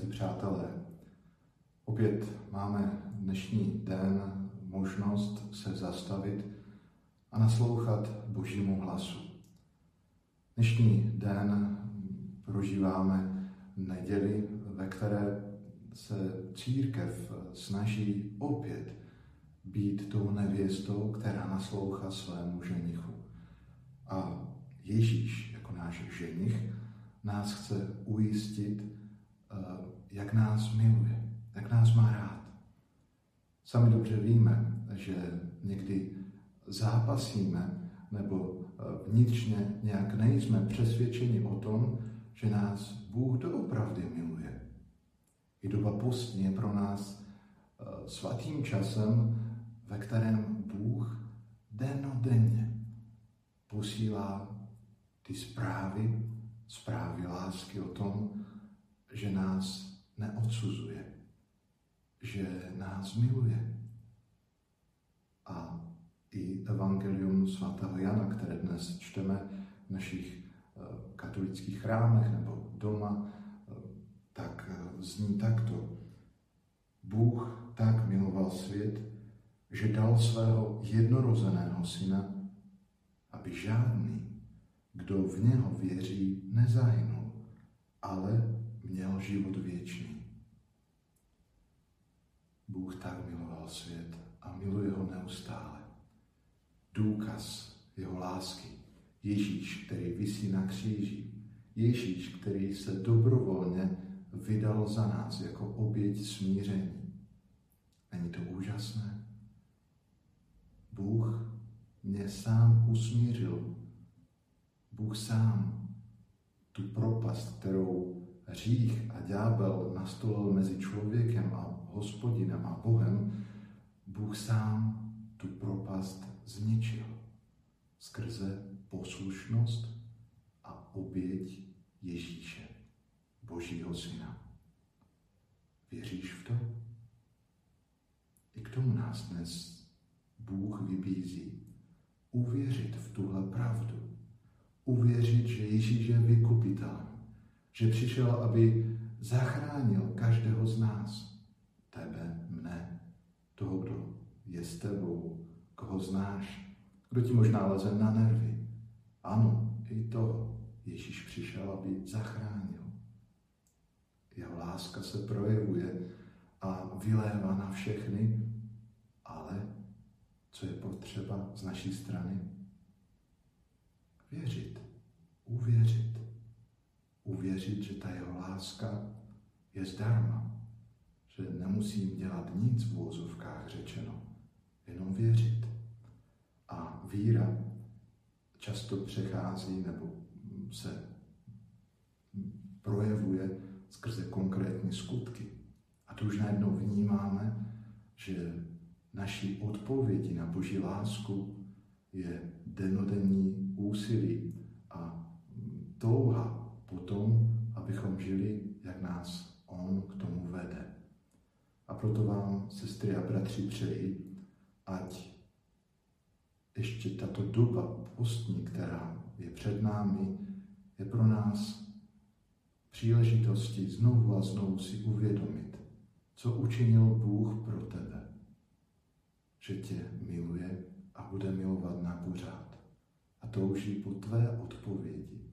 drazí přátelé, opět máme dnešní den možnost se zastavit a naslouchat Božímu hlasu. Dnešní den prožíváme neděli, ve které se církev snaží opět být tou nevěstou, která naslouchá svému ženichu. A Ježíš jako náš ženich nás chce ujistit, eh, jak nás miluje, jak nás má rád. Sami dobře víme, že někdy zápasíme nebo eh, vnitřně nějak nejsme přesvědčeni o tom, že nás Bůh doopravdy miluje. I doba postní je pro nás eh, svatým časem, ve kterém Bůh denodenně posílá ty zprávy, zprávy lásky o tom, že nás že nás miluje. A i evangelium svatého Jana, které dnes čteme v našich eh, katolických chrámech nebo doma, eh, tak eh, zní takto. Bůh tak miloval svět, že dal svého jednorozeného syna, aby žádný, kdo v něho věří, nezahynul, ale měl život věčný. Bůh tak miloval svět a miluje ho neustále. Důkaz jeho lásky. Ježíš, který visí na kříži. Ježíš, který se dobrovolně vydal za nás jako oběť smíření. Není to úžasné? Bůh mě sám usmířil Bůh sám tu propast, kterou hřích a ďábel nastolil mezi člověkem poslušnost a oběť Ježíše, Božího Syna. Věříš v to? I k tomu nás dnes Bůh vybízí. Uvěřit v tuhle pravdu uvěřit, že Ježíš je vykupitelem, že přišel, aby zachránil každého z nás, tebe, mne, toho, kdo je s tebou, koho znáš, kdo ti možná leze na nervy. Aby zachránil. Jeho láska se projevuje a vylévá na všechny, ale co je potřeba z naší strany? Věřit. Uvěřit. Uvěřit, že ta jeho láska je zdarma. Že nemusím dělat nic v úvozovkách řečeno. Jenom věřit. A víra často přechází nebo se projevuje skrze konkrétní skutky. A to už najednou vnímáme, že naší odpovědi na Boží lásku je denodenní úsilí a touha potom, abychom žili, jak nás On k tomu vede. A proto vám, sestry a bratři, přeji, ať ještě tato doba postní, která je před námi, je pro nás příležitosti znovu a znovu si uvědomit, co učinil Bůh pro tebe. Že tě miluje a bude milovat na pořád. A touží po tvé odpovědi,